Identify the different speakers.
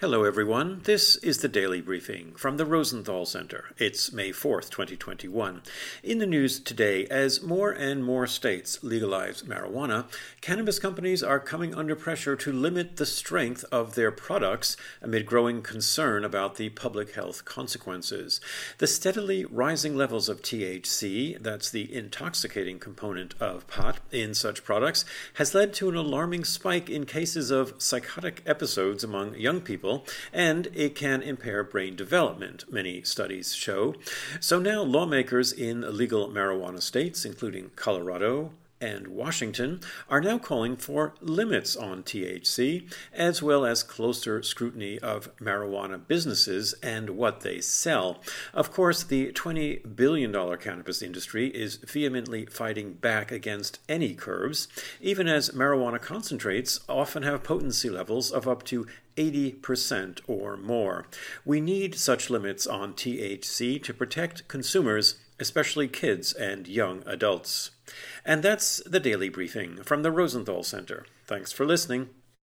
Speaker 1: Hello, everyone. This is the daily briefing from the Rosenthal Center. It's May 4th, 2021. In the news today, as more and more states legalize marijuana, cannabis companies are coming under pressure to limit the strength of their products amid growing concern about the public health consequences. The steadily rising levels of THC, that's the intoxicating component of pot, in such products, has led to an alarming spike in cases of psychotic episodes among young people and it can impair brain development, many studies show. So now lawmakers in legal marijuana states, including Colorado, and Washington are now calling for limits on THC, as well as closer scrutiny of marijuana businesses and what they sell. Of course, the $20 billion cannabis industry is vehemently fighting back against any curbs, even as marijuana concentrates often have potency levels of up to 80% or more. We need such limits on THC to protect consumers, especially kids and young adults. And that's the daily briefing from the Rosenthal Center. Thanks for listening.